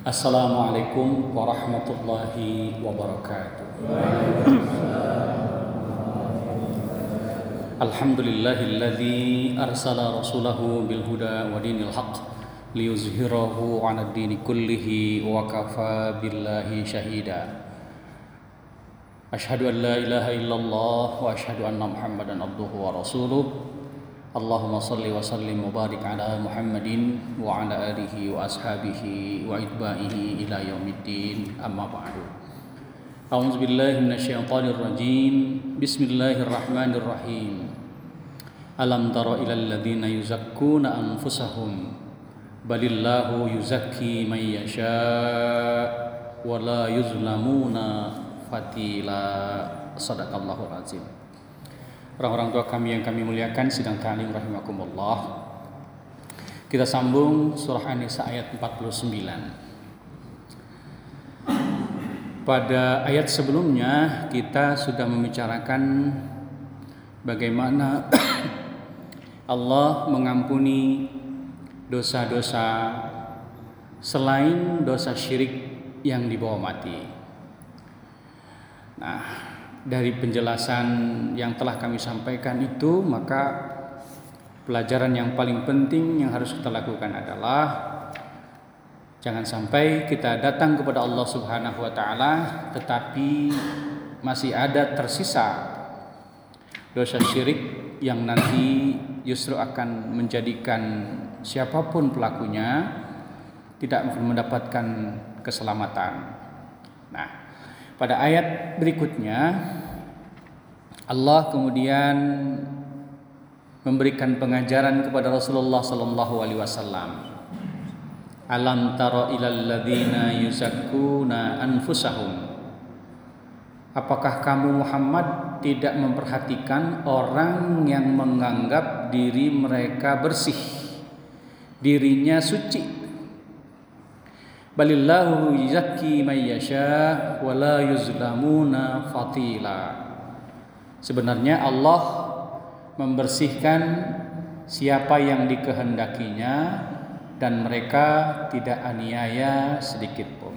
Assalamualaikum warahmatullahi wabarakatuh. Alhamdulillahilladzi arsala rasulahu bil huda wa dinil haqq liyuzhirahu 'ala dini kullihi wa kafa billahi syahida. Ashhadu an la ilaha illallah wa ashhadu anna Muhammadan abduhu wa rasuluh. Allahumma salli wa sallim wa barik ala Muhammadin wa ala alihi wa ashabihi wa itba'ihi ila yaumiddin amma ba'du A'udzu billahi minasyaitonir rajim Bismillahirrahmanirrahim Alam tara ilal ladzina yuzakkuna anfusahum balillahu yuzakki man yasha wa la yuzlamuna fatila sadaqallahul azim Orang-orang tua kami yang kami muliakan sidang ta'lim rahimakumullah. Kita sambung surah An-Nisa ayat 49. Pada ayat sebelumnya kita sudah membicarakan bagaimana Allah mengampuni dosa-dosa selain dosa syirik yang dibawa mati. Nah, dari penjelasan yang telah kami sampaikan itu maka pelajaran yang paling penting yang harus kita lakukan adalah jangan sampai kita datang kepada Allah Subhanahu wa taala tetapi masih ada tersisa dosa syirik yang nanti justru akan menjadikan siapa pun pelakunya tidak mendapatkan keselamatan. Nah, pada ayat berikutnya Allah kemudian memberikan pengajaran kepada Rasulullah sallallahu alaihi wasallam. Alam tara ilal ladzina yuzakkuna anfusahum. Apakah kamu Muhammad tidak memperhatikan orang yang menganggap diri mereka bersih, dirinya suci, balillahu yuzakki may yasha wa la yuzlamuna fatila sebenarnya Allah membersihkan siapa yang dikehendakinya dan mereka tidak aniaya sedikit pun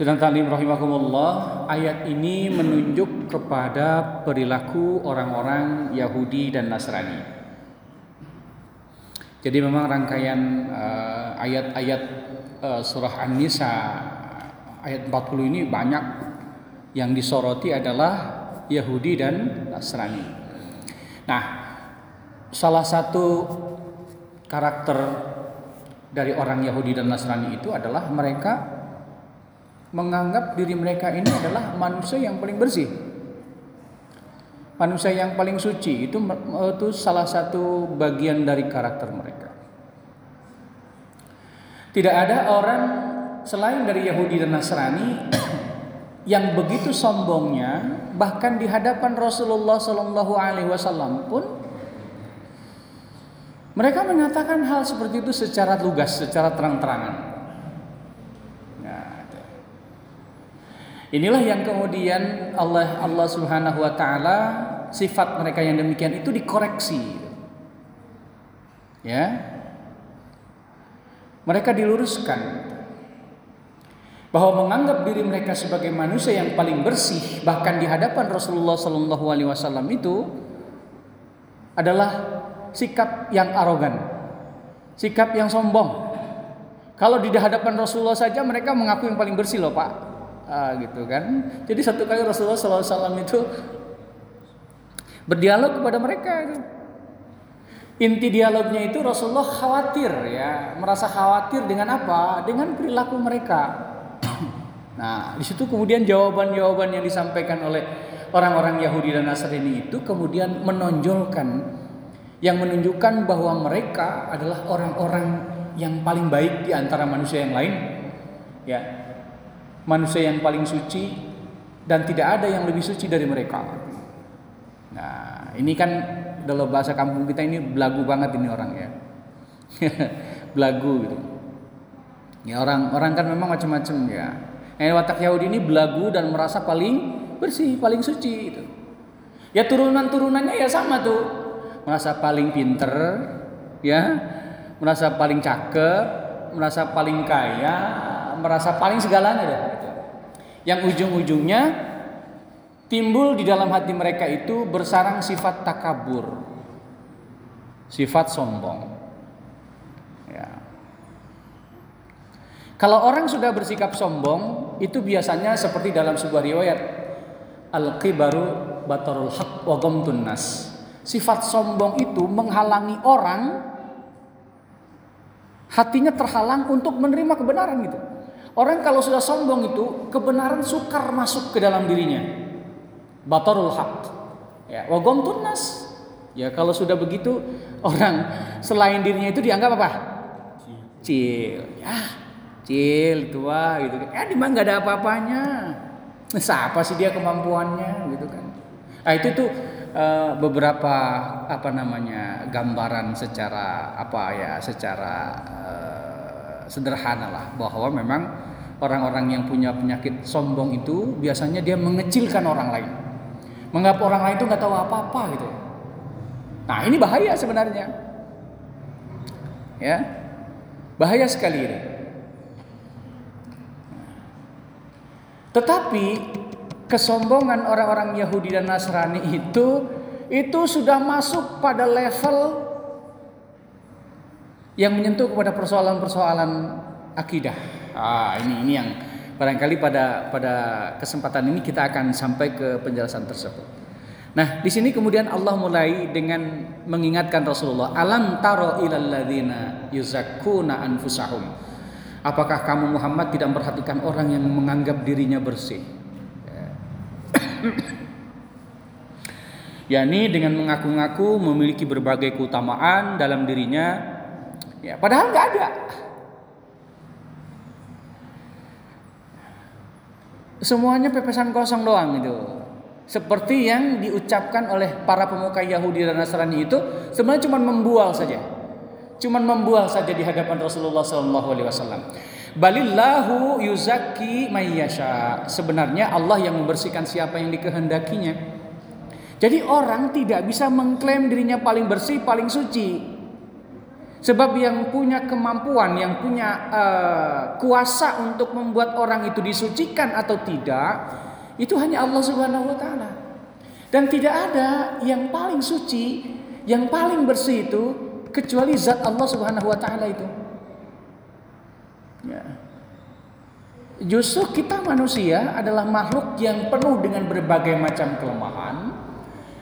Sedang talim rahimahumullah ayat ini menunjuk kepada perilaku orang-orang Yahudi dan Nasrani. Jadi memang rangkaian uh, ayat-ayat uh, surah An-Nisa ayat 40 ini banyak yang disoroti adalah Yahudi dan Nasrani. Nah, salah satu karakter dari orang Yahudi dan Nasrani itu adalah mereka menganggap diri mereka ini adalah manusia yang paling bersih manusia yang paling suci itu itu salah satu bagian dari karakter mereka. Tidak ada orang selain dari Yahudi dan Nasrani yang begitu sombongnya bahkan di hadapan Rasulullah Shallallahu Alaihi Wasallam pun mereka menyatakan hal seperti itu secara lugas, secara terang-terangan. Nah, inilah yang kemudian Allah Allah Subhanahu Wa Taala sifat mereka yang demikian itu dikoreksi. Ya. Mereka diluruskan bahwa menganggap diri mereka sebagai manusia yang paling bersih bahkan di hadapan Rasulullah Shallallahu alaihi wasallam itu adalah sikap yang arogan, sikap yang sombong. Kalau di hadapan Rasulullah saja mereka mengaku yang paling bersih loh Pak, ah, gitu kan. Jadi satu kali Rasulullah Shallallahu alaihi wasallam itu berdialog kepada mereka itu. Inti dialognya itu Rasulullah khawatir ya, merasa khawatir dengan apa? Dengan perilaku mereka. Nah, di situ kemudian jawaban-jawaban yang disampaikan oleh orang-orang Yahudi dan Nasrani itu kemudian menonjolkan yang menunjukkan bahwa mereka adalah orang-orang yang paling baik di antara manusia yang lain. Ya. Manusia yang paling suci dan tidak ada yang lebih suci dari mereka. Nah, ini kan dalam bahasa kampung kita ini belagu banget ini orang ya. belagu gitu. Ya orang orang kan memang macam-macam ya. Nah, watak Yahudi ini belagu dan merasa paling bersih, paling suci itu. Ya turunan-turunannya ya sama tuh. Merasa paling pinter, ya. merasa paling cakep, merasa paling kaya, merasa paling segalanya deh. Yang ujung-ujungnya timbul di dalam hati mereka itu bersarang sifat takabur, sifat sombong. Ya. Kalau orang sudah bersikap sombong, itu biasanya seperti dalam sebuah riwayat al-kibaru batarul haq wa nas. Sifat sombong itu menghalangi orang hatinya terhalang untuk menerima kebenaran gitu. Orang kalau sudah sombong itu kebenaran sukar masuk ke dalam dirinya. Batarul haq. Ya, wa nas. Ya kalau sudah begitu orang selain dirinya itu dianggap apa? Cil. Ya, cil tua gitu. Ya di mana nggak ada apa-apanya. Siapa sih dia kemampuannya gitu kan. Nah itu tuh uh, beberapa apa namanya gambaran secara apa ya secara uh, sederhana lah bahwa memang orang-orang yang punya penyakit sombong itu biasanya dia mengecilkan orang lain menganggap orang lain itu nggak tahu apa-apa gitu. Nah ini bahaya sebenarnya. Ya. Bahaya sekali ini. Tetapi kesombongan orang-orang Yahudi dan Nasrani itu itu sudah masuk pada level yang menyentuh kepada persoalan-persoalan akidah. Ah, ini ini yang barangkali pada pada kesempatan ini kita akan sampai ke penjelasan tersebut. Nah, di sini kemudian Allah mulai dengan mengingatkan Rasulullah, "Alam taro ilal ladzina yuzakkuna anfusahum." Apakah kamu Muhammad tidak memperhatikan orang yang menganggap dirinya bersih? yakni dengan mengaku-ngaku memiliki berbagai keutamaan dalam dirinya ya padahal nggak ada semuanya pepesan kosong doang itu seperti yang diucapkan oleh para pemuka Yahudi dan Nasrani itu sebenarnya cuma membual saja cuma membual saja di hadapan Rasulullah SAW Balillahu yuzaki mayyasha. Sebenarnya Allah yang membersihkan siapa yang dikehendakinya. Jadi orang tidak bisa mengklaim dirinya paling bersih, paling suci. Sebab yang punya kemampuan, yang punya uh, kuasa untuk membuat orang itu disucikan atau tidak, itu hanya Allah Subhanahu wa taala. Dan tidak ada yang paling suci, yang paling bersih itu kecuali zat Allah Subhanahu wa taala itu. Ya. Justru kita manusia adalah makhluk yang penuh dengan berbagai macam kelemahan,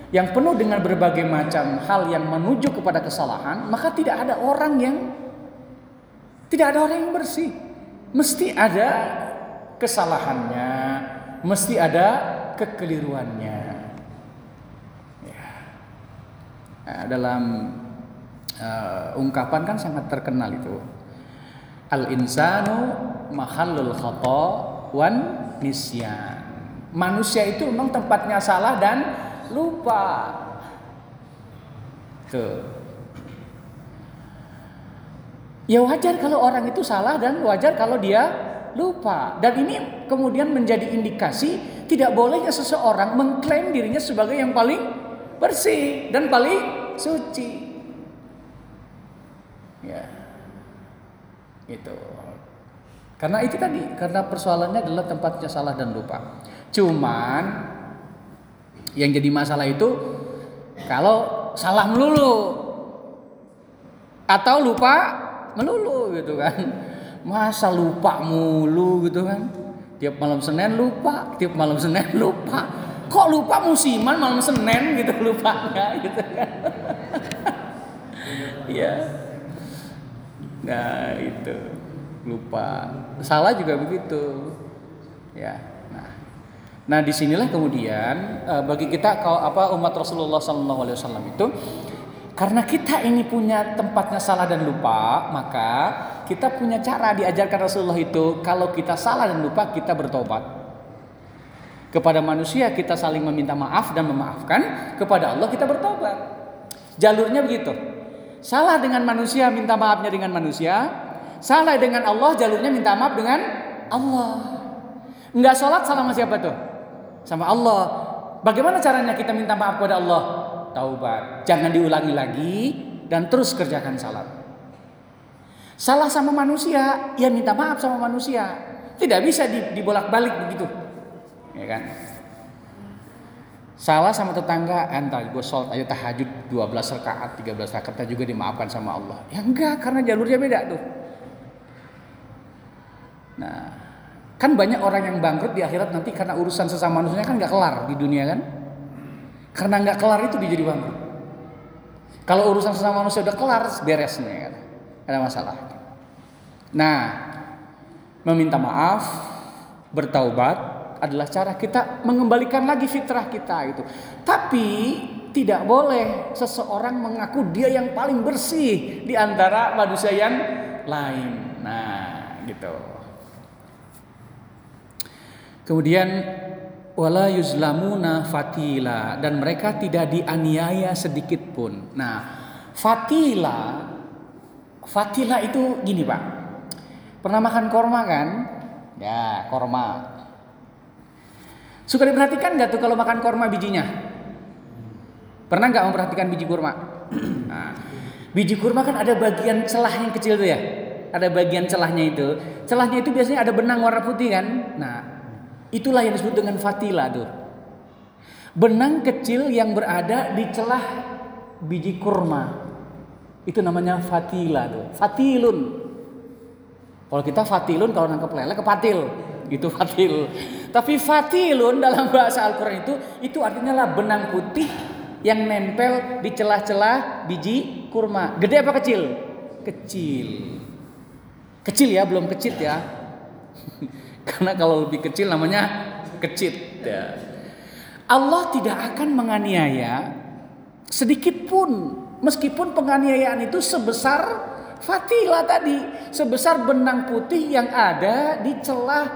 yang penuh dengan berbagai macam hal yang menuju kepada kesalahan, maka tidak ada orang yang tidak ada orang yang bersih. Mesti ada kesalahannya, mesti ada kekeliruannya. Ya. Nah, dalam uh, ungkapan kan sangat terkenal itu Al insanu mahallul khata wan nisyan. Manusia itu memang tempatnya salah dan lupa. Tuh. Ya wajar kalau orang itu salah dan wajar kalau dia lupa. Dan ini kemudian menjadi indikasi tidak bolehnya seseorang mengklaim dirinya sebagai yang paling bersih dan paling suci. Ya. Itu. Karena itu tadi, karena persoalannya adalah tempatnya salah dan lupa. Cuman yang jadi masalah itu kalau salah melulu atau lupa melulu gitu kan. Masa lupa mulu gitu kan. Tiap malam Senin lupa, tiap malam Senin lupa. Kok lupa musiman malam Senin gitu lupanya gitu kan. Iya. Nah itu lupa. Salah juga begitu. Ya. Nah, di sinilah kemudian uh, bagi kita kalau apa umat Rasulullah SAW itu karena kita ini punya tempatnya salah dan lupa, maka kita punya cara diajarkan Rasulullah itu kalau kita salah dan lupa kita bertobat. Kepada manusia kita saling meminta maaf dan memaafkan, kepada Allah kita bertobat. Jalurnya begitu. Salah dengan manusia minta maafnya dengan manusia, salah dengan Allah jalurnya minta maaf dengan Allah. Enggak sholat sama siapa tuh? Sama Allah. Bagaimana caranya kita minta maaf kepada Allah? Taubat. Jangan diulangi lagi dan terus kerjakan salat. Salah sama manusia, ya minta maaf sama manusia. Tidak bisa dibolak-balik begitu. Ya kan? Salah sama tetangga, entar gue sholat aja tahajud 12 rakaat, 13 rakaat juga dimaafkan sama Allah. Ya enggak, karena jalurnya beda tuh. Nah, kan banyak orang yang bangkrut di akhirat nanti karena urusan sesama manusia kan nggak kelar di dunia kan? Karena nggak kelar itu dia jadi bangkrut. Kalau urusan sesama manusia udah kelar, beres nih kan? Ada masalah. Nah, meminta maaf, bertaubat, adalah cara kita mengembalikan lagi fitrah kita itu. Tapi tidak boleh seseorang mengaku dia yang paling bersih di antara manusia yang lain. Nah, gitu. Kemudian wala yuzlamuna fatila dan mereka tidak dianiaya sedikit pun. Nah, fatila fatila itu gini, Pak. Pernah makan korma kan? Ya, korma. Suka diperhatikan nggak tuh kalau makan korma bijinya? Pernah nggak memperhatikan biji kurma? Nah, biji kurma kan ada bagian celah yang kecil tuh ya. Ada bagian celahnya itu. Celahnya itu biasanya ada benang warna putih kan? Nah, itulah yang disebut dengan fatila tuh. Benang kecil yang berada di celah biji kurma. Itu namanya fatila tuh. Fatilun. Kalau kita fatilun kalau nangkep lele kepatil itu fatil. Tapi fatilun dalam bahasa Al-Qur'an itu itu artinya lah benang putih yang nempel di celah-celah biji kurma. Gede apa kecil? Kecil. Kecil ya, belum kecil ya. Karena kalau lebih kecil namanya kecil ya. Allah tidak akan menganiaya sedikit pun meskipun penganiayaan itu sebesar Fatila tadi sebesar benang putih yang ada di celah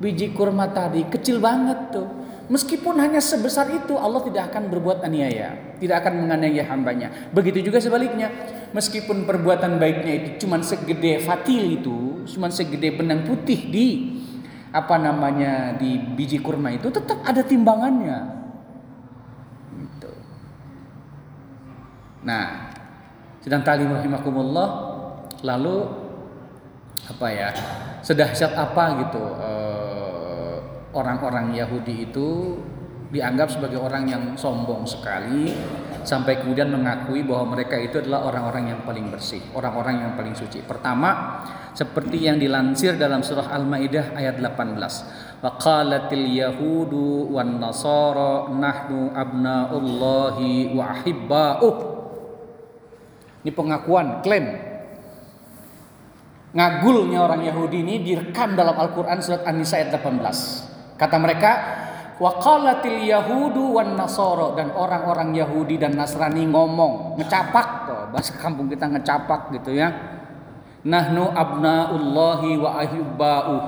biji kurma tadi kecil banget tuh. Meskipun hanya sebesar itu Allah tidak akan berbuat aniaya, tidak akan menganiaya hambanya. Begitu juga sebaliknya, meskipun perbuatan baiknya itu cuma segede fatil itu, cuma segede benang putih di apa namanya di biji kurma itu tetap ada timbangannya. Gitu. Nah, sedang talim rahimakumullah lalu apa ya sedahsyat apa gitu eh, orang-orang Yahudi itu dianggap sebagai orang yang sombong sekali sampai kemudian mengakui bahwa mereka itu adalah orang-orang yang paling bersih, orang-orang yang paling suci. Pertama, seperti yang dilansir dalam surah Al-Maidah ayat 18. Waqalatil yahudu wan nasara nahnu abnaullahi wa ahibba'uh ini pengakuan, klaim. Ngagulnya orang Yahudi ini direkam dalam Al-Quran surat An-Nisa ayat 18. Kata mereka, Waqalatil Yahudu wan Nasoro dan orang-orang Yahudi dan Nasrani ngomong, ngecapak tuh, bahasa kampung kita ngecapak gitu ya. Nahnu abnaullahi wa ahibba'uh.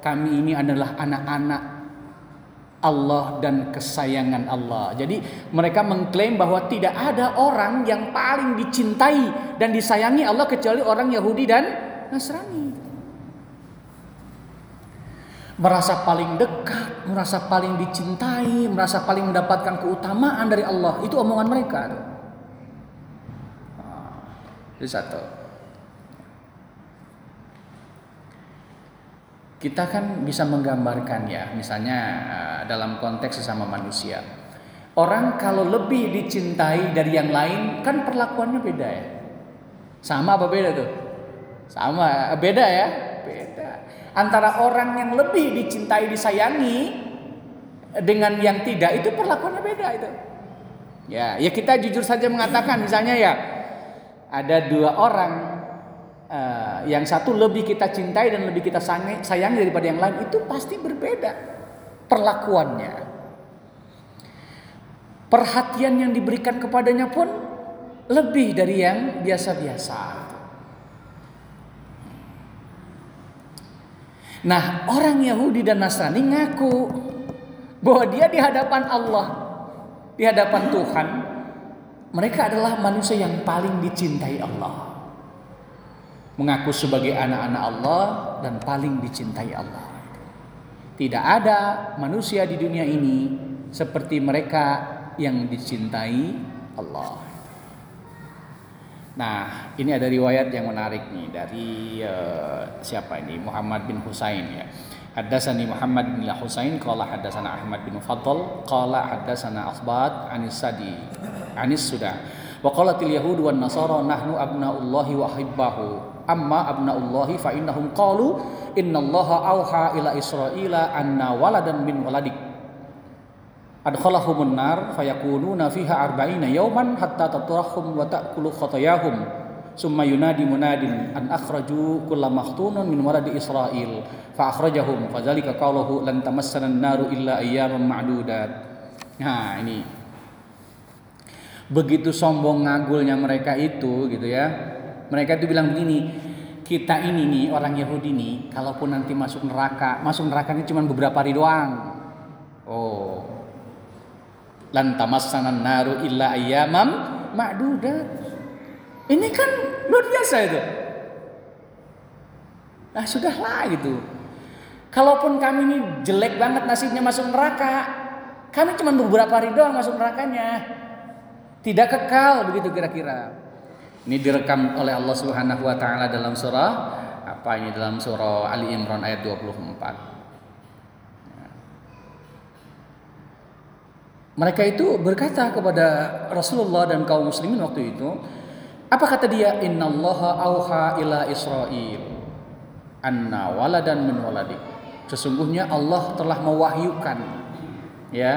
Kami ini adalah anak-anak Allah dan kesayangan Allah. Jadi mereka mengklaim bahwa tidak ada orang yang paling dicintai dan disayangi Allah kecuali orang Yahudi dan Nasrani. Merasa paling dekat, merasa paling dicintai, merasa paling mendapatkan keutamaan dari Allah. Itu omongan mereka. Itu satu. kita kan bisa menggambarkan ya, misalnya eh, dalam konteks sesama manusia. Orang kalau lebih dicintai dari yang lain kan perlakuannya beda ya. Sama apa beda tuh? Sama, beda ya? Antara orang yang lebih dicintai disayangi dengan yang tidak itu perlakuannya beda itu. Ya, ya kita jujur saja mengatakan misalnya ya ada dua orang uh, yang satu lebih kita cintai dan lebih kita sayangi, daripada yang lain itu pasti berbeda perlakuannya. Perhatian yang diberikan kepadanya pun lebih dari yang biasa-biasa. Nah, orang Yahudi dan Nasrani ngaku bahwa dia di hadapan Allah, di hadapan Tuhan, mereka adalah manusia yang paling dicintai Allah mengaku sebagai anak-anak Allah dan paling dicintai Allah. Tidak ada manusia di dunia ini seperti mereka yang dicintai Allah. Nah, ini ada riwayat yang menarik nih dari uh, siapa ini? Muhammad bin Husain ya. Haddatsani Muhammad bin Husain qala haddatsana Ahmad bin Fadl qala haddatsana Asbat anis Sadi anis Sudah. Wa qalatil yahud wan nasara nahnu abnaullahi wa hibbahu amma abnaullahi fa innahum qalu innallaha auha ila israila anna waladan min waladik adkhalahumun nar fayakununa fiha arba'ina yawman hatta taturahum wa ta'kulu khatayahum summa yunadi munadin an akhraju kulla makhtunun min waladi Israel fa akhrajahum fadzalika qawluhu lan tamassana an-naru illa ayyaman ma'dudat. Nah ini. Begitu sombong ngagulnya mereka itu gitu ya. Mereka itu bilang begini kita ini nih orang Yahudi nih kalaupun nanti masuk neraka masuk neraka ini cuma beberapa hari doang. Oh lan tamassanan naru illa ayyamam ma'dudat. Ini kan luar biasa itu. Nah sudahlah gitu. Kalaupun kami ini jelek banget nasibnya masuk neraka, kami cuma beberapa hari doang masuk nerakanya. Tidak kekal begitu kira-kira. Ini direkam oleh Allah Subhanahu wa taala dalam surah apa ini dalam surah Ali Imran ayat 24. Mereka itu berkata kepada Rasulullah dan kaum muslimin waktu itu, apa kata dia? Innallaha auha ila Israel anna waladan min waladi. Sesungguhnya Allah telah mewahyukan ya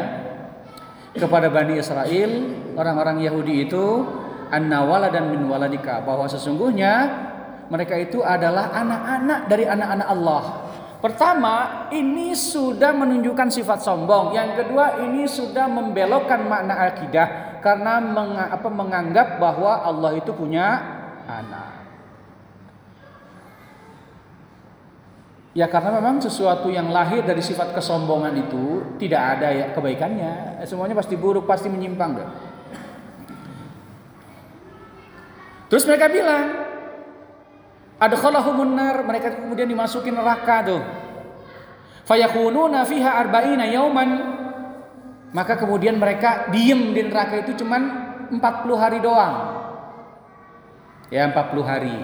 kepada Bani Israel, orang-orang Yahudi itu anna waladan min waladika bahwa sesungguhnya mereka itu adalah anak-anak dari anak-anak Allah Pertama, ini sudah menunjukkan sifat sombong. Yang kedua, ini sudah membelokkan makna akidah karena meng, apa, menganggap bahwa Allah itu punya anak. Ya karena memang sesuatu yang lahir dari sifat kesombongan itu tidak ada ya kebaikannya. Semuanya pasti buruk, pasti menyimpang deh. Terus mereka bilang, adkhalahumun nar mereka kemudian dimasukin neraka tuh. Fayakununa fiha arba'ina yauman. Maka kemudian mereka diem di neraka itu cuman 40 hari doang. Ya 40 hari.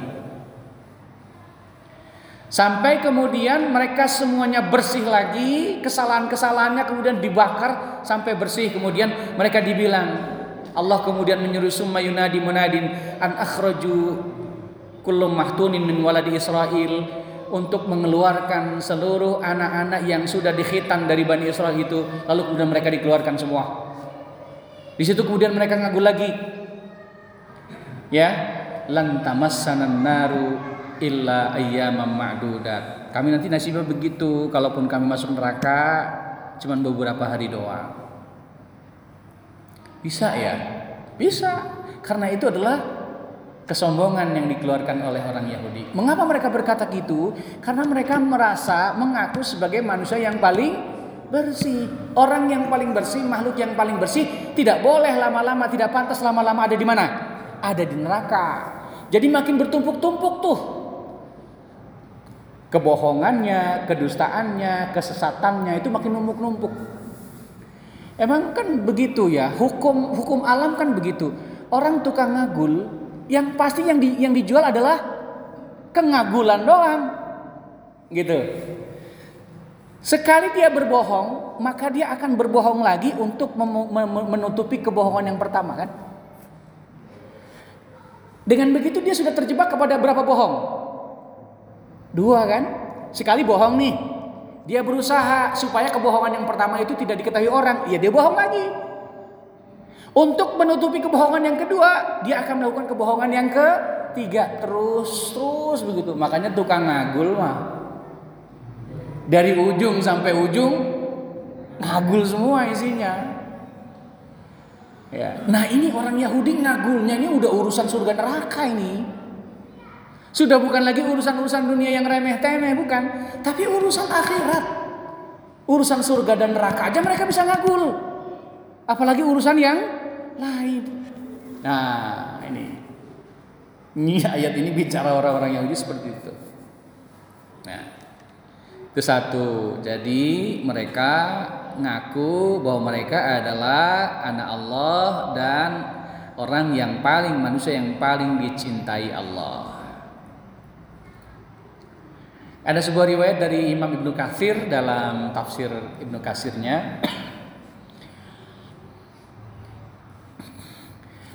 Sampai kemudian mereka semuanya bersih lagi kesalahan-kesalahannya kemudian dibakar sampai bersih kemudian mereka dibilang Allah kemudian menyuruh summa yunadi munadin an akhraju kullu mahtunin min waladi Israel untuk mengeluarkan seluruh anak-anak yang sudah dikhitan dari Bani Israel itu lalu kemudian mereka dikeluarkan semua. Di situ kemudian mereka ngaku lagi. Ya lan tamassanan naru illa ayyamam ma'dudat. Kami nanti nasibnya begitu kalaupun kami masuk neraka cuma beberapa hari doang. Bisa ya? Bisa. Karena itu adalah kesombongan yang dikeluarkan oleh orang Yahudi. Mengapa mereka berkata gitu? Karena mereka merasa mengaku sebagai manusia yang paling bersih. Orang yang paling bersih, makhluk yang paling bersih tidak boleh lama-lama, tidak pantas lama-lama ada di mana? Ada di neraka. Jadi makin bertumpuk-tumpuk tuh. Kebohongannya, kedustaannya, kesesatannya itu makin numpuk-numpuk. Emang kan begitu ya, hukum hukum alam kan begitu. Orang tukang ngagul yang pasti yang di, yang dijual adalah kengagulan doang. Gitu. Sekali dia berbohong, maka dia akan berbohong lagi untuk menutupi kebohongan yang pertama kan? Dengan begitu dia sudah terjebak kepada berapa bohong? Dua kan? Sekali bohong nih. Dia berusaha supaya kebohongan yang pertama itu tidak diketahui orang, ya dia bohong lagi. Untuk menutupi kebohongan yang kedua, dia akan melakukan kebohongan yang ketiga terus terus begitu. Makanya tukang ngagul mah dari ujung sampai ujung ngagul semua isinya. Ya. Nah ini orang Yahudi ngagulnya ini udah urusan surga neraka ini. Sudah bukan lagi urusan-urusan dunia yang remeh-temeh bukan, tapi urusan akhirat. Urusan surga dan neraka aja mereka bisa ngagul. Apalagi urusan yang lain. Nah, ini. Ini ayat ini bicara orang-orang Yahudi seperti itu. Nah, itu satu. Jadi mereka ngaku bahwa mereka adalah anak Allah dan orang yang paling manusia yang paling dicintai Allah. Ada sebuah riwayat dari Imam Ibnu Katsir dalam tafsir Ibnu Katsirnya.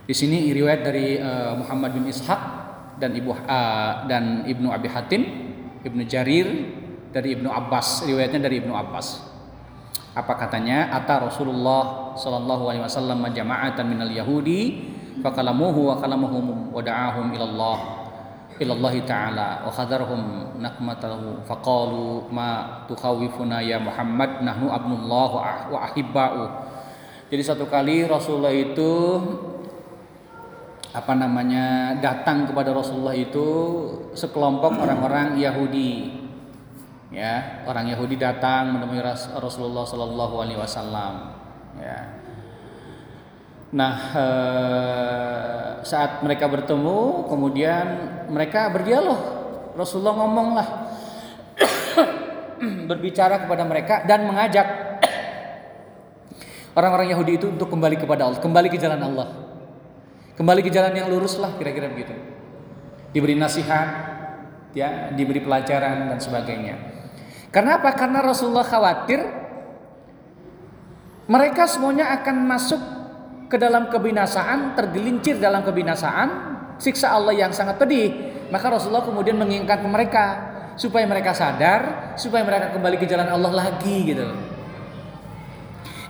Di sini riwayat dari uh, Muhammad bin Ishaq dan Ibu uh, dan Ibnu Abi Hatim, Ibnu Jarir dari Ibnu Abbas, riwayatnya dari Ibnu Abbas. Apa katanya? Ata Rasulullah sallallahu alaihi wasallam jama'atan minal yahudi fakalamuhu wa kalamuhum wa da'ahum ila Allah ila Allah taala wa khadarhum nakmatahu faqalu ma tukhawifuna ya Muhammad nahnu abnullah wa ahibba'u. Jadi satu kali Rasulullah itu apa namanya datang kepada Rasulullah itu sekelompok orang-orang Yahudi. Ya orang Yahudi datang menemui Rasulullah Shallallahu Alaihi Wasallam ya. Nah eh, saat mereka bertemu kemudian mereka berdialog. Rasulullah ngomonglah berbicara kepada mereka dan mengajak orang-orang Yahudi itu untuk kembali kepada Allah kembali ke jalan Allah Kembali ke jalan yang lurus lah kira-kira begitu. Diberi nasihat, ya, diberi pelajaran dan sebagainya. Karena apa? Karena Rasulullah khawatir mereka semuanya akan masuk ke dalam kebinasaan, tergelincir dalam kebinasaan, siksa Allah yang sangat pedih. Maka Rasulullah kemudian mengingatkan mereka supaya mereka sadar, supaya mereka kembali ke jalan Allah lagi gitu.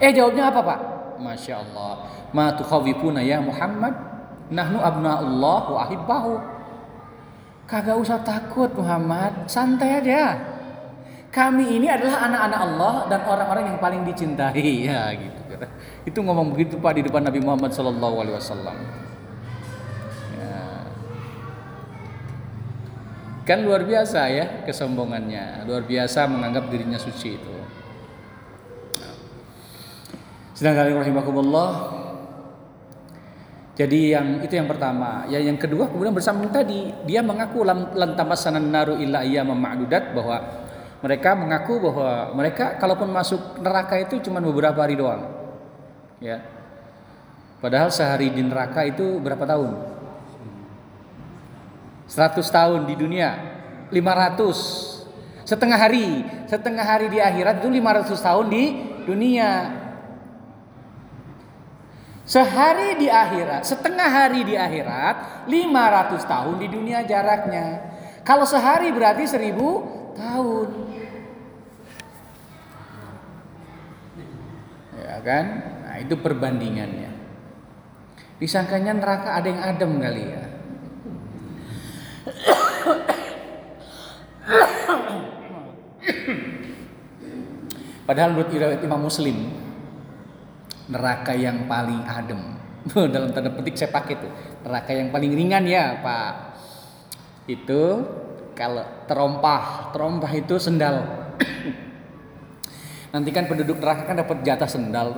Eh jawabnya apa Pak? Masya Allah. Ma ya Muhammad Nahnu abna'ullah wa ahibbahu. Kagak usah takut Muhammad, santai aja. Kami ini adalah anak-anak Allah dan orang-orang yang paling dicintai ya gitu. Itu ngomong begitu Pak di depan Nabi Muhammad sallallahu alaihi wasallam. Ya. Kan luar biasa ya kesombongannya, luar biasa menganggap dirinya suci itu. Sedangkan rahimakumullah jadi yang itu yang pertama. Ya yang kedua kemudian bersambung tadi dia mengaku lantamasanan naru illa iya ma'dudat bahwa mereka mengaku bahwa mereka kalaupun masuk neraka itu cuma beberapa hari doang. Ya. Padahal sehari di neraka itu berapa tahun? 100 tahun di dunia. 500 setengah hari. Setengah hari di akhirat itu 500 tahun di dunia. Sehari di akhirat, setengah hari di akhirat, 500 tahun di dunia jaraknya. Kalau sehari berarti 1000 tahun. Ya kan? Nah, itu perbandingannya. Disangkanya neraka ada yang adem kali ya. Padahal menurut Imam Muslim neraka yang paling adem. Dalam tanda petik saya pakai tuh. Neraka yang paling ringan ya, Pak. Itu kalau terompah, terompah itu sendal. Nanti kan penduduk neraka kan dapat jatah sendal.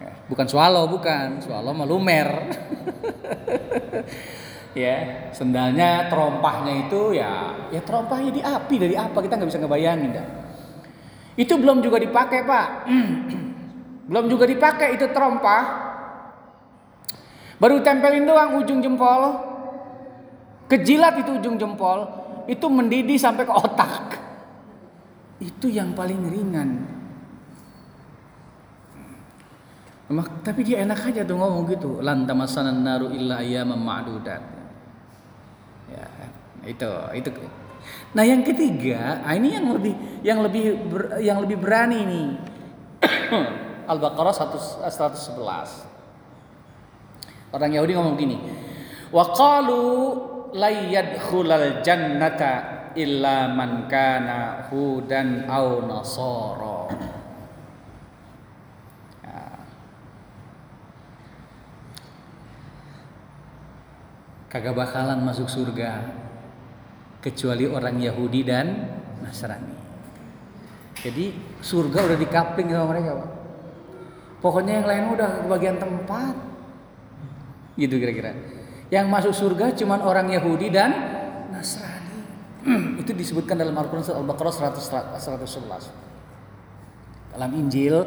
Ya, bukan swallow, bukan. Swallow malumer. ya, sendalnya terompahnya itu ya ya terompahnya di api dari apa kita nggak bisa ngebayangin dah. Itu belum juga dipakai, Pak. Belum juga dipakai itu terompah. Baru tempelin doang ujung jempol. Kejilat itu ujung jempol. Itu mendidih sampai ke otak. Itu yang paling ringan. Tapi dia enak aja tuh ngomong gitu. Lantamasanan naru illa ayyaman ma'dudat. Ya, itu itu. Nah, yang ketiga, ah, ini yang lebih yang lebih yang lebih berani nih. Al-Baqarah 111. Orang Yahudi ngomong gini. Wa qalu la yadkhulal jannata illa man kana hudan aw nasara. Ya. Kagak bakalan masuk surga kecuali orang Yahudi dan Nasrani. Jadi surga udah dikapling sama mereka, Pak. Pokoknya yang lain udah bagian tempat. Gitu kira-kira. Yang masuk surga cuma orang Yahudi dan Nasrani. Itu disebutkan dalam Al-Quran Al-Baqarah 111. Dalam Injil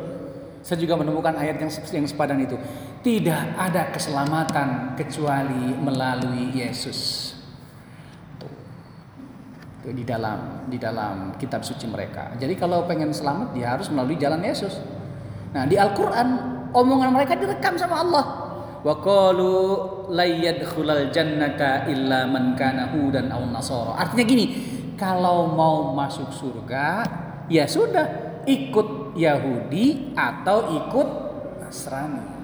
Saya juga menemukan ayat yang yang sepadan itu. Tidak ada keselamatan kecuali melalui Yesus. Di dalam di dalam kitab suci mereka. Jadi kalau pengen selamat dia harus melalui jalan Yesus. Nah, di Al-Qur'an omongan mereka direkam sama Allah. Wa qalu layyadkhulal jannata illa man kana hudan aw nasara. Artinya gini, kalau mau masuk surga ya sudah ikut Yahudi atau ikut Nasrani.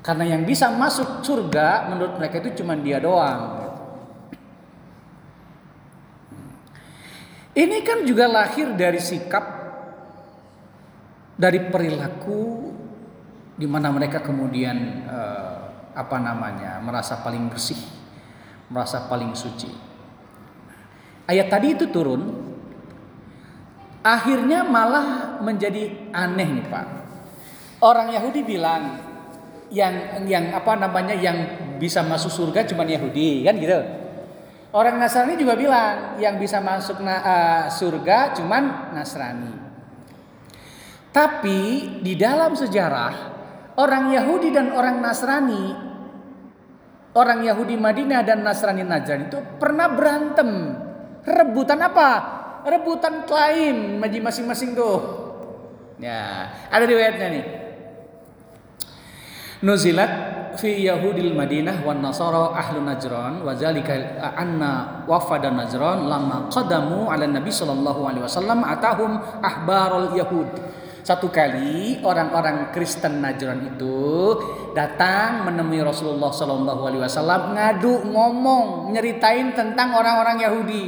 Karena yang bisa masuk surga menurut mereka itu cuma dia doang. Ini kan juga lahir dari sikap dari perilaku di mana mereka kemudian eh, apa namanya merasa paling bersih, merasa paling suci. Ayat tadi itu turun Akhirnya malah menjadi aneh nih Pak. Orang Yahudi bilang yang yang apa namanya yang bisa masuk surga cuma Yahudi kan gitu. Orang Nasrani juga bilang yang bisa masuk na, uh, surga cuma Nasrani. Tapi di dalam sejarah orang Yahudi dan orang Nasrani, orang Yahudi Madinah dan Nasrani Najran itu pernah berantem. Rebutan apa? rebutan klaim masing-masing tuh. Ya, ada riwayatnya nih. Nuzilat fi Yahudil Madinah wan Nasara ahlu Najran wa zalika anna wafada Najran lama qadamu ala Nabi sallallahu alaihi wasallam atahum ahbarul Yahud. Satu kali orang-orang Kristen Najran itu datang menemui Rasulullah sallallahu alaihi wasallam ngadu ngomong nyeritain tentang orang-orang Yahudi.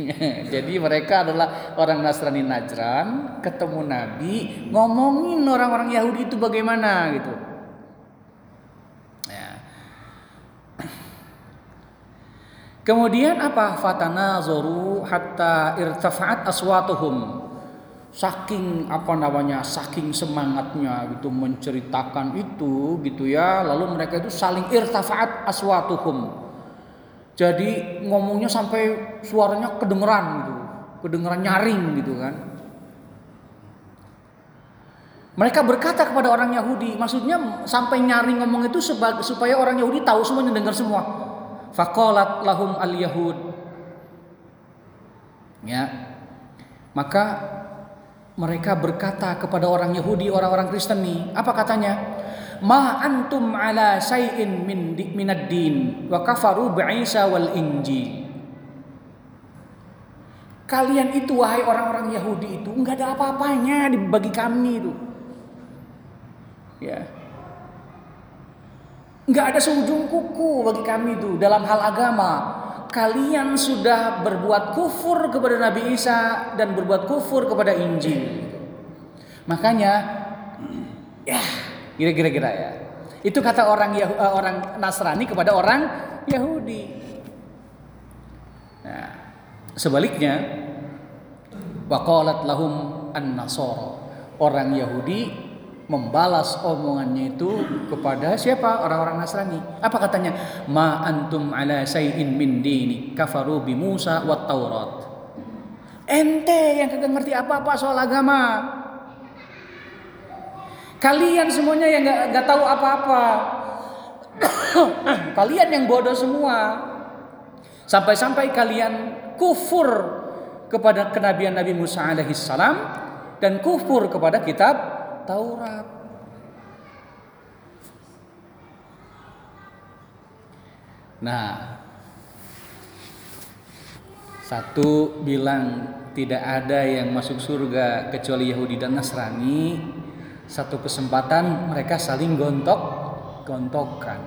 Jadi mereka adalah orang Nasrani Najran ketemu Nabi ngomongin orang-orang Yahudi itu bagaimana gitu. Ya. Kemudian apa? Fatana zoru hatta irtafa'at aswatuhum. Saking apa namanya? Saking semangatnya gitu menceritakan itu gitu ya. Lalu mereka itu saling irtafa'at aswatuhum jadi ngomongnya sampai suaranya kedengeran gitu, kedengeran nyaring gitu kan. Mereka berkata kepada orang Yahudi, maksudnya sampai nyaring ngomong itu supaya orang Yahudi tahu semuanya dengar semua. Fakolat lahum al Yahud. Ya. Maka mereka berkata kepada orang Yahudi, orang-orang Kristen nih, apa katanya? ma antum ala syai'in min minad din wa kafaru bi'isa wal injil Kalian itu wahai orang-orang Yahudi itu enggak ada apa-apanya bagi kami itu. Ya. Enggak ada seujung kuku bagi kami itu dalam hal agama. Kalian sudah berbuat kufur kepada Nabi Isa dan berbuat kufur kepada Injil. Makanya ya Kira-kira ya. Itu kata orang Yahu, uh, orang Nasrani kepada orang Yahudi. Nah, sebaliknya waqalat lahum an-nasara. Orang Yahudi membalas omongannya itu kepada siapa? Orang-orang Nasrani. Apa katanya? Ma antum ala sayin min dini kafaru bi Musa wa Taurat. Ente yang kagak ngerti apa-apa soal agama. Kalian semuanya yang nggak nggak tahu apa-apa. kalian yang bodoh semua. Sampai-sampai kalian kufur kepada kenabian Nabi Musa alaihissalam dan kufur kepada kitab Taurat. Nah, satu bilang tidak ada yang masuk surga kecuali Yahudi dan Nasrani satu kesempatan mereka saling gontok gontokan.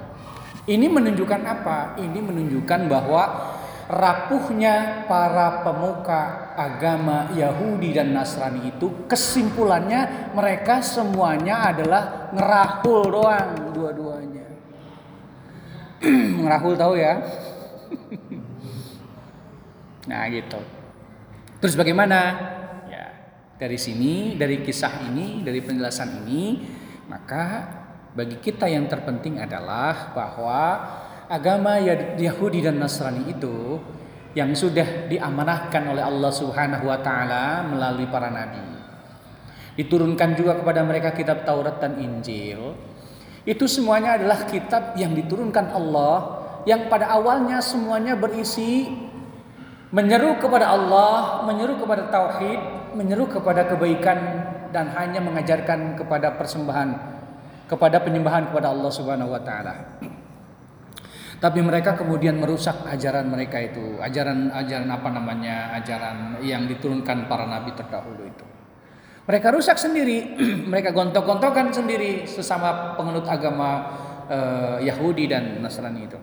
Ini menunjukkan apa? Ini menunjukkan bahwa rapuhnya para pemuka agama Yahudi dan Nasrani itu kesimpulannya mereka semuanya adalah ngerahul doang dua-duanya. ngerahul tahu ya? nah gitu. Terus bagaimana? Dari sini, dari kisah ini, dari penjelasan ini, maka bagi kita yang terpenting adalah bahwa agama Yahudi dan Nasrani itu yang sudah diamanahkan oleh Allah Subhanahu wa taala melalui para nabi. Diturunkan juga kepada mereka kitab Taurat dan Injil. Itu semuanya adalah kitab yang diturunkan Allah yang pada awalnya semuanya berisi menyeru kepada Allah, menyeru kepada tauhid, menyeru kepada kebaikan dan hanya mengajarkan kepada persembahan kepada penyembahan kepada Allah Subhanahu wa taala. Tapi mereka kemudian merusak ajaran mereka itu, ajaran-ajaran apa namanya, ajaran yang diturunkan para nabi terdahulu itu. Mereka rusak sendiri, mereka gontok-gontokan sendiri sesama penganut agama uh, Yahudi dan Nasrani itu.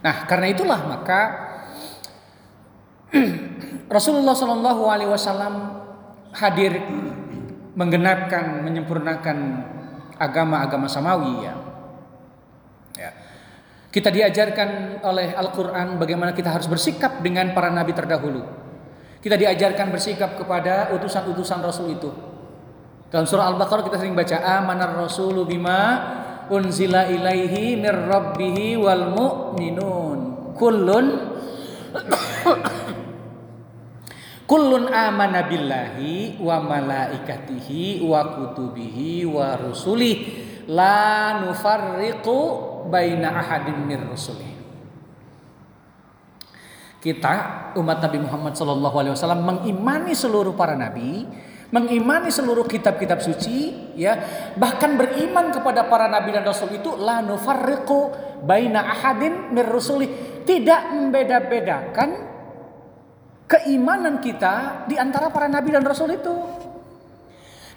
Nah, karena itulah maka Rasulullah Shallallahu Alaihi Wasallam hadir menggenapkan, menyempurnakan agama-agama samawi ya. Kita diajarkan oleh Al-Quran bagaimana kita harus bersikap dengan para nabi terdahulu. Kita diajarkan bersikap kepada utusan-utusan Rasul itu. Dalam surah Al-Baqarah kita sering baca amanar rasulu bima unzila ilaihi mir rabbihi wal mu'minun kullun kullun amana billahi wa malaikatihi wa kutubihi wa rusulih la nufarriqu baina ahadin mir rusulih kita umat Nabi Muhammad Wasallam mengimani seluruh para nabi mengimani seluruh kitab-kitab suci, ya, bahkan beriman kepada para nabi dan rasul itu la nufarriqu baina ahadin mir rusuli, tidak membeda-bedakan keimanan kita di antara para nabi dan rasul itu.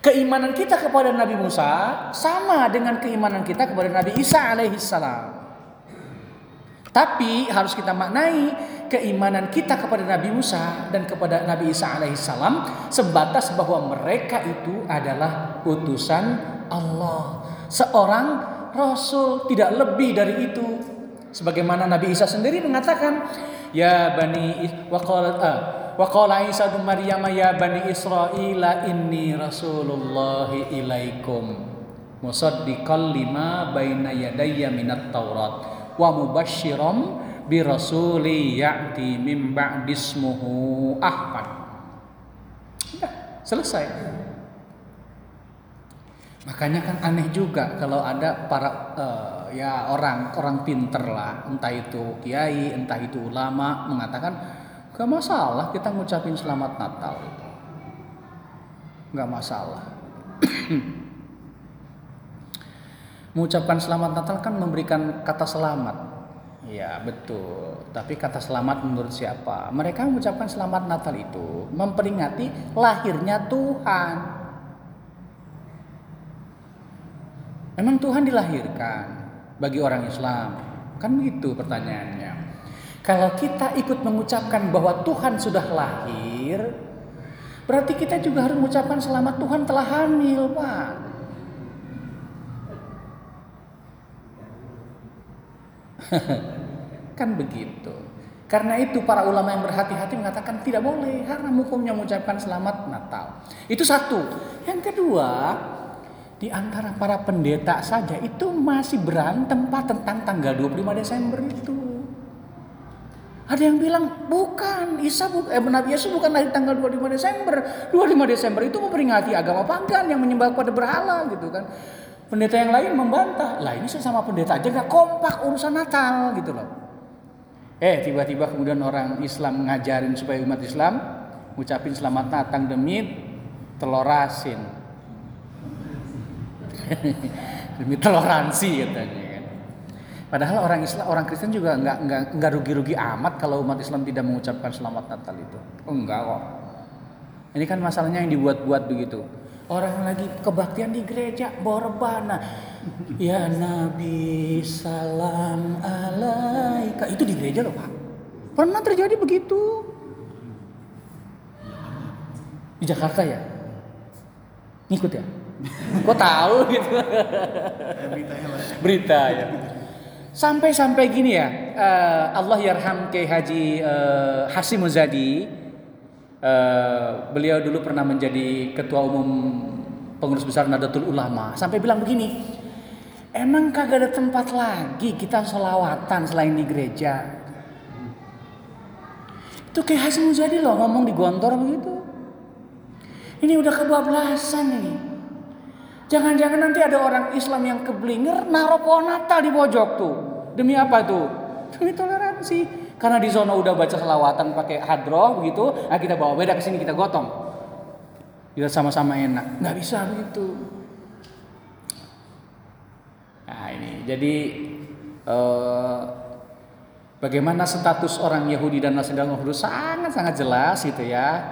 Keimanan kita kepada Nabi Musa sama dengan keimanan kita kepada Nabi Isa alaihi salam. Tapi harus kita maknai keimanan kita kepada Nabi Musa dan kepada Nabi Isa alaihissalam sebatas bahwa mereka itu adalah utusan Allah. Seorang rasul tidak lebih dari itu. Sebagaimana Nabi Isa sendiri mengatakan, "Ya bani waqala uh, waqala Isa bin Maryam ya bani Israila inni rasulullah ilaikum." Musaddiqal lima baina yadayya minat Taurat wa mubasysyiran bi rasuli ya'ti mim ba'dismuhu Ahmad. Sudah, selesai. Makanya kan aneh juga kalau ada para uh, ya orang orang pinter lah, entah itu kiai, entah itu ulama mengatakan gak masalah kita ngucapin selamat Natal gak masalah. Mengucapkan selamat Natal kan memberikan kata selamat, Ya betul. Tapi kata selamat menurut siapa? Mereka mengucapkan selamat Natal itu memperingati lahirnya Tuhan. Memang Tuhan dilahirkan bagi orang Islam. Kan begitu pertanyaannya. Kalau kita ikut mengucapkan bahwa Tuhan sudah lahir, berarti kita juga harus mengucapkan selamat Tuhan telah hamil, Pak. kan begitu. Karena itu para ulama yang berhati-hati mengatakan tidak boleh karena hukumnya mengucapkan selamat Natal. Itu satu. Yang kedua, di antara para pendeta saja itu masih berantem Pak tentang tanggal 25 Desember itu. Ada yang bilang bukan Isa bu, eh, Nabi Yesus bukan lahir tanggal 25 Desember. 25 Desember itu memperingati agama pagan yang menyembah pada berhala gitu kan. Pendeta yang lain membantah, lah ini sesama pendeta aja nggak kompak urusan Natal gitu loh. Eh tiba-tiba kemudian orang Islam ngajarin supaya umat Islam ngucapin selamat datang demi telur asin. demi toleransi katanya. Padahal orang Islam, orang Kristen juga nggak nggak nggak rugi-rugi amat kalau umat Islam tidak mengucapkan selamat Natal itu. Enggak kok. Ini kan masalahnya yang dibuat-buat begitu. Orang lagi kebaktian di gereja borbana. Ya Nabi salam alaika. Itu di gereja loh Pak. Pernah terjadi begitu. Di Jakarta ya? Ngikut ya? Kok tahu gitu? Berita ya. Sampai-sampai gini ya, uh, Allah yarham ke Haji uh, Hasim Muzadi Uh, beliau dulu pernah menjadi ketua umum pengurus besar Nadatul Ulama. Sampai bilang begini emang kagak ada tempat lagi kita solawatan selain di gereja? Itu kayak Hasim Muzadi loh ngomong di Gontor begitu. Ini udah kebablasan ini. Jangan-jangan nanti ada orang Islam yang keblinger naruh pohon Natal di pojok tuh. Demi apa tuh? Demi toleransi. Karena di zona udah baca selawatan pakai hadroh begitu, nah kita bawa beda ke sini kita gotong. Kita sama-sama enak. Nggak bisa begitu. Nah ini jadi eh, bagaimana status orang Yahudi dan Nasrani dalam sangat-sangat jelas gitu ya.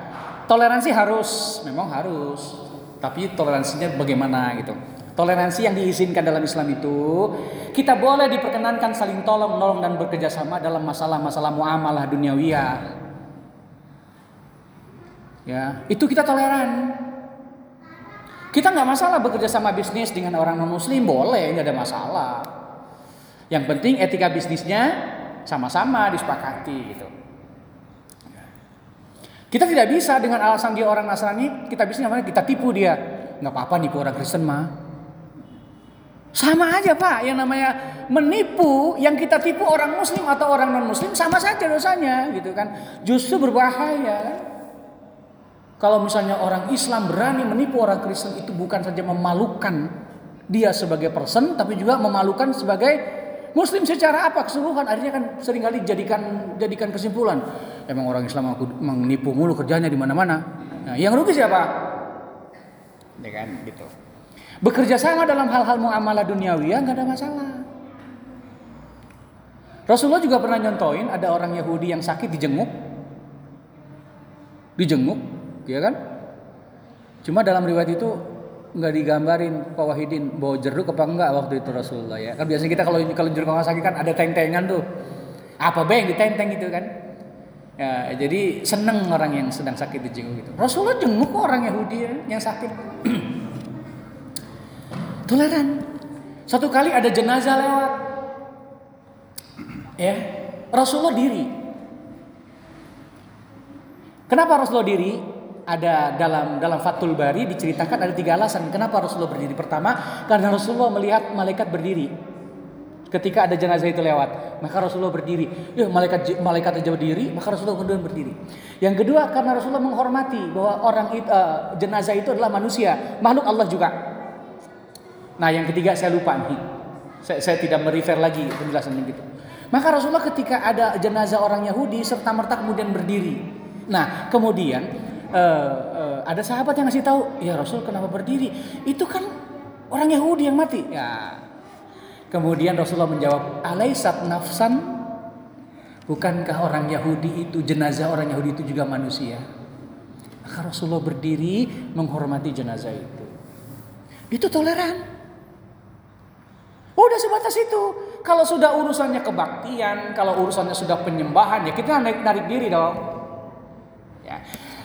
Toleransi harus, memang harus. Tapi toleransinya bagaimana gitu. Toleransi yang diizinkan dalam Islam itu kita boleh diperkenankan saling tolong menolong dan bekerja sama dalam masalah-masalah muamalah duniawiyah. Ya, itu kita toleran. Kita nggak masalah bekerja sama bisnis dengan orang non muslim boleh, nggak ada masalah. Yang penting etika bisnisnya sama-sama disepakati gitu. Kita tidak bisa dengan alasan dia orang Nasrani, kita bisa namanya kita tipu dia. Nggak apa-apa nipu orang Kristen mah. Sama aja Pak, yang namanya menipu, yang kita tipu orang muslim atau orang non muslim sama saja dosanya gitu kan. Justru berbahaya. Kalau misalnya orang Islam berani menipu orang Kristen itu bukan saja memalukan dia sebagai person tapi juga memalukan sebagai muslim secara apa keseluruhan akhirnya kan sering kali jadikan jadikan kesimpulan emang orang Islam aku menipu mulu kerjanya di mana-mana. Nah, yang rugi siapa? Ya kan gitu. Bekerja sama dalam hal-hal muamalah duniawi ya nggak ada masalah. Rasulullah juga pernah nyontoin ada orang Yahudi yang sakit dijenguk. Dijenguk, ya kan? Cuma dalam riwayat itu nggak digambarin Pak Wahidin bawa jeruk apa enggak waktu itu Rasulullah ya. Kan biasanya kita kalau kalau jeruk orang sakit kan ada teng-tengan tuh. Apa be yang ditenteng gitu kan? Ya, jadi seneng orang yang sedang sakit dijenguk gitu. Rasulullah jenguk orang Yahudi ya, yang sakit. Toleran. Satu kali ada jenazah lewat. Ya, Rasulullah diri. Kenapa Rasulullah diri? Ada dalam dalam Fathul Bari diceritakan ada tiga alasan kenapa Rasulullah berdiri. Pertama, karena Rasulullah melihat malaikat berdiri ketika ada jenazah itu lewat maka Rasulullah berdiri ya malaikat malaikat aja berdiri maka Rasulullah kemudian berdiri yang kedua karena Rasulullah menghormati bahwa orang itu, uh, jenazah itu adalah manusia makhluk Allah juga Nah yang ketiga saya lupa nih. Saya, saya tidak merefer lagi penjelasan gitu. Maka Rasulullah ketika ada jenazah orang Yahudi serta merta kemudian berdiri. Nah kemudian uh, uh, ada sahabat yang ngasih tahu, ya Rasul kenapa berdiri? Itu kan orang Yahudi yang mati. Ya. Kemudian Rasulullah menjawab, alaisat nafsan Bukankah orang Yahudi itu jenazah orang Yahudi itu juga manusia? Maka Rasulullah berdiri menghormati jenazah itu. Itu toleran. Udah sebatas itu. Kalau sudah urusannya kebaktian, kalau urusannya sudah penyembahan, ya kita narik narik diri dong. Ya.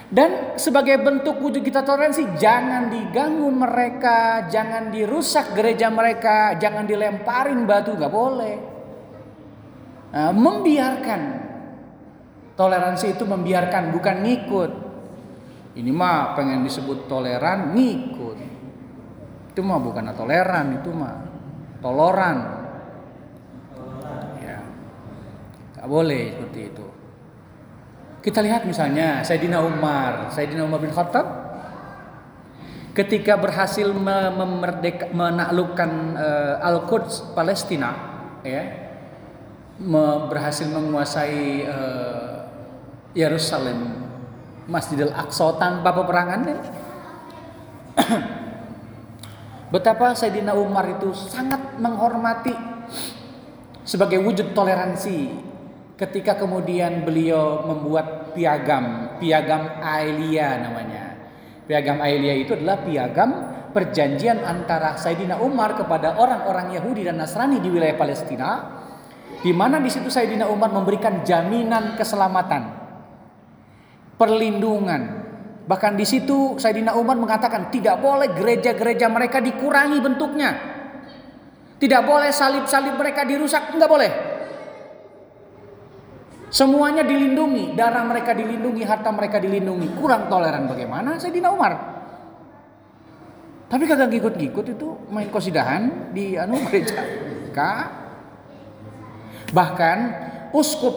Dan sebagai bentuk wujud kita toleransi, jangan diganggu mereka, jangan dirusak gereja mereka, jangan dilemparin batu, nggak boleh. Nah, membiarkan toleransi itu membiarkan, bukan ngikut. Ini mah pengen disebut toleran, ngikut. Itu mah bukan toleran, itu mah toloran. Ya. Gak boleh seperti itu. Kita lihat misalnya Sayyidina Umar, Sayyidina Umar bin Khattab ketika berhasil memerdeka, menaklukkan uh, Al-Quds Palestina ya berhasil menguasai uh, Yerusalem Masjidil Aqsa tanpa peperangan ya. Betapa Sayyidina Umar itu sangat menghormati sebagai wujud toleransi ketika kemudian beliau membuat piagam, piagam Ailia namanya. Piagam Ailia itu adalah piagam perjanjian antara Sayyidina Umar kepada orang-orang Yahudi dan Nasrani di wilayah Palestina di mana di situ Sayyidina Umar memberikan jaminan keselamatan, perlindungan, Bahkan di situ Sayyidina Umar mengatakan tidak boleh gereja-gereja mereka dikurangi bentuknya. Tidak boleh salib-salib mereka dirusak, enggak boleh. Semuanya dilindungi, darah mereka dilindungi, harta mereka dilindungi. Kurang toleran bagaimana Sayyidina Umar? Tapi kagak ngikut-ngikut itu main kosidahan di anu gereja. Bahkan uskup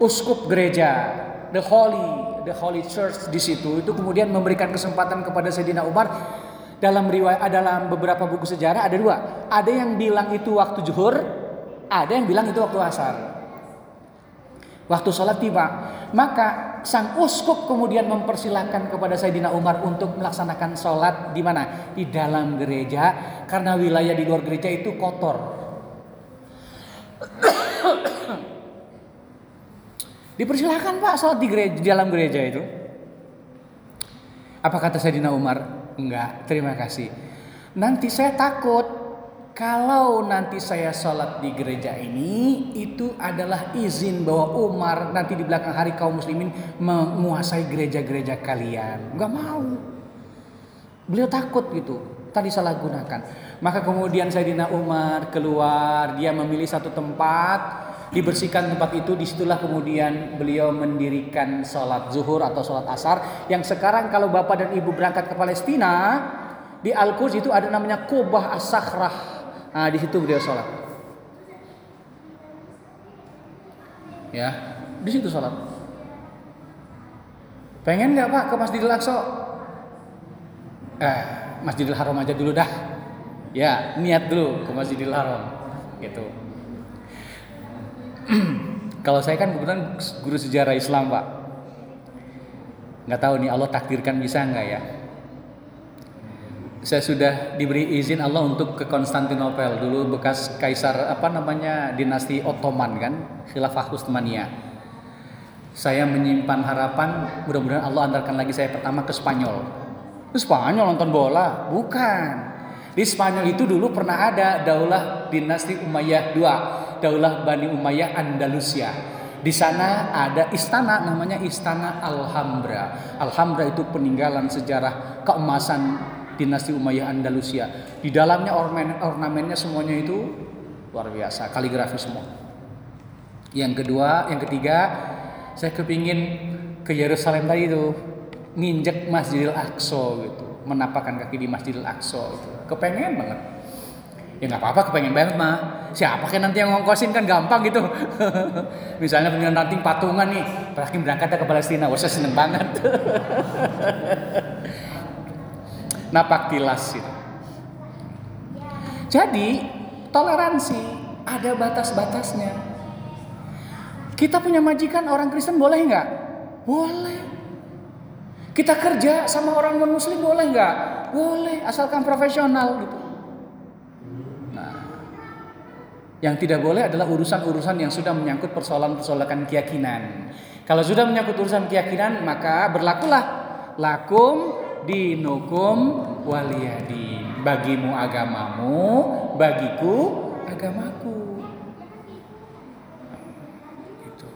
uskup gereja the holy the Holy Church di situ itu kemudian memberikan kesempatan kepada Sayyidina Umar dalam riwayat dalam beberapa buku sejarah ada dua. Ada yang bilang itu waktu zuhur, ada yang bilang itu waktu asar. Waktu sholat tiba, maka sang uskup kemudian mempersilahkan kepada Sayyidina Umar untuk melaksanakan sholat di mana? Di dalam gereja, karena wilayah di luar gereja itu kotor. Dipersilahkan Pak sholat di, gereja, di dalam gereja itu. Apa kata Sayyidina Umar? Enggak, terima kasih. Nanti saya takut kalau nanti saya sholat di gereja ini itu adalah izin bahwa Umar nanti di belakang hari kaum muslimin menguasai gereja-gereja kalian. Enggak mau. Beliau takut gitu. Tadi salah gunakan. Maka kemudian Sayyidina Umar keluar, dia memilih satu tempat dibersihkan tempat itu di situlah kemudian beliau mendirikan sholat zuhur atau sholat asar yang sekarang kalau bapak dan ibu berangkat ke Palestina di Al Quds itu ada namanya Kubah As-Sakhrah nah di situ beliau sholat. Ya di situ sholat. Pengen nggak pak ke Masjidil Aqsa? Eh Masjidil Haram aja dulu dah. Ya niat dulu ke Masjidil Haram gitu. Kalau saya kan kebetulan guru sejarah Islam pak, nggak tahu nih Allah takdirkan bisa nggak ya. Saya sudah diberi izin Allah untuk ke Konstantinopel dulu bekas kaisar apa namanya dinasti Ottoman kan, Khilafah Utsmaniyah. Saya menyimpan harapan mudah-mudahan Allah antarkan lagi saya pertama ke Spanyol. Ke Spanyol nonton bola? Bukan. Di Spanyol itu dulu pernah ada daulah dinasti Umayyah II Daulah Bani Umayyah Andalusia. Di sana ada istana namanya Istana Alhambra. Alhambra itu peninggalan sejarah keemasan dinasti Umayyah Andalusia. Di dalamnya ornamen ornamennya semuanya itu luar biasa, kaligrafi semua. Yang kedua, yang ketiga, saya kepingin ke Yerusalem tadi itu nginjek Masjidil Aqsa gitu, menapakkan kaki di Masjidil Aqsa itu. Kepengen banget. Ya nggak apa-apa kepengen banget mah. Siapa kan nanti yang ngongkosin kan gampang gitu. Misalnya punya nanti patungan nih, terakhir berangkat ke Palestina, wah saya seneng banget. Napak tilas gitu. Jadi toleransi ada batas-batasnya. Kita punya majikan orang Kristen boleh nggak? Boleh. Kita kerja sama orang non Muslim boleh nggak? Boleh, asalkan profesional gitu. Yang tidak boleh adalah urusan-urusan yang sudah menyangkut persoalan-persoalan keyakinan. Kalau sudah menyangkut urusan keyakinan, maka berlakulah lakum dinukum waliyadi. Bagimu agamamu, bagiku agamaku. Gitu.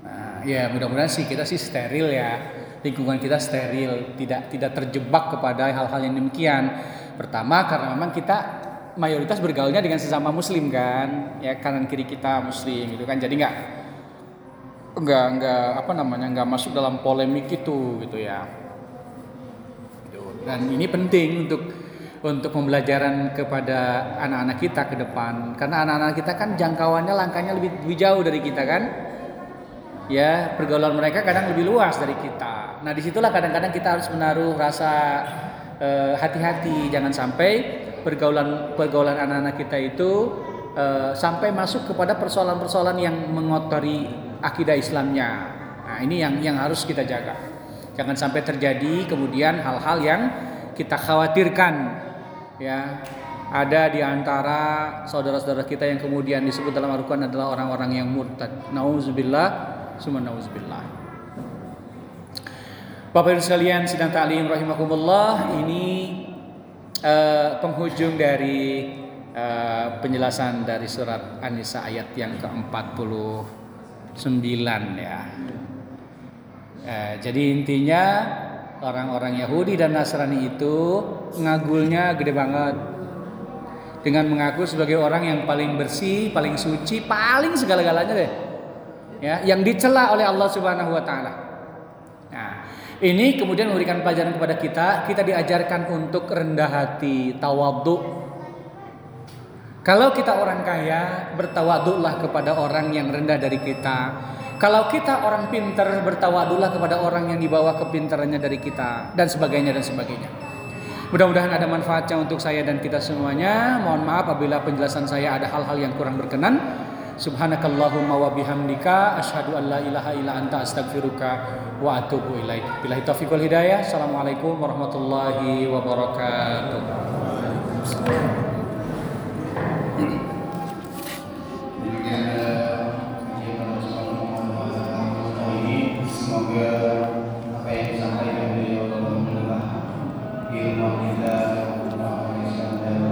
Nah, ya mudah-mudahan sih kita sih steril ya. Lingkungan kita steril, tidak tidak terjebak kepada hal-hal yang demikian. Pertama karena memang kita mayoritas bergaulnya dengan sesama muslim kan ya kanan kiri kita muslim gitu kan jadi nggak nggak nggak apa namanya nggak masuk dalam polemik itu gitu ya dan ini penting untuk untuk pembelajaran kepada anak-anak kita ke depan karena anak-anak kita kan jangkauannya langkahnya lebih, lebih jauh dari kita kan ya pergaulan mereka kadang lebih luas dari kita nah di situlah kadang-kadang kita harus menaruh rasa eh, hati-hati eh, jangan sampai pergaulan pergaulan anak-anak kita itu uh, sampai masuk kepada persoalan-persoalan yang mengotori akidah Islamnya. Nah, ini yang yang harus kita jaga. Jangan sampai terjadi kemudian hal-hal yang kita khawatirkan ya. Ada di antara saudara-saudara kita yang kemudian disebut dalam Al-Qur'an adalah orang-orang yang murtad. Nauzubillah, summa nauzubillah. Bapak Ibu sekalian sidang ta'lim rahimakumullah, ini uh, penghujung dari uh, penjelasan dari surat An-Nisa ayat yang ke-49 ya. Uh, jadi intinya orang-orang Yahudi dan Nasrani itu ngagulnya gede banget dengan mengaku sebagai orang yang paling bersih, paling suci, paling segala-galanya deh. Ya, yang dicela oleh Allah Subhanahu wa taala. Ini kemudian memberikan pelajaran kepada kita, kita diajarkan untuk rendah hati, tawaduk. Kalau kita orang kaya, bertawaduklah kepada orang yang rendah dari kita. Kalau kita orang pinter bertawadulah kepada orang yang dibawa kepintarannya dari kita dan sebagainya dan sebagainya. Mudah-mudahan ada manfaatnya untuk saya dan kita semuanya. Mohon maaf apabila penjelasan saya ada hal-hal yang kurang berkenan. Subhanakallahumma wa bihamdika asyhadu an la ilaha illa anta astaghfiruka wa atubu ilaik. Billahi taufiq wal hidayah. Assalamualaikum warahmatullahi wabarakatuh.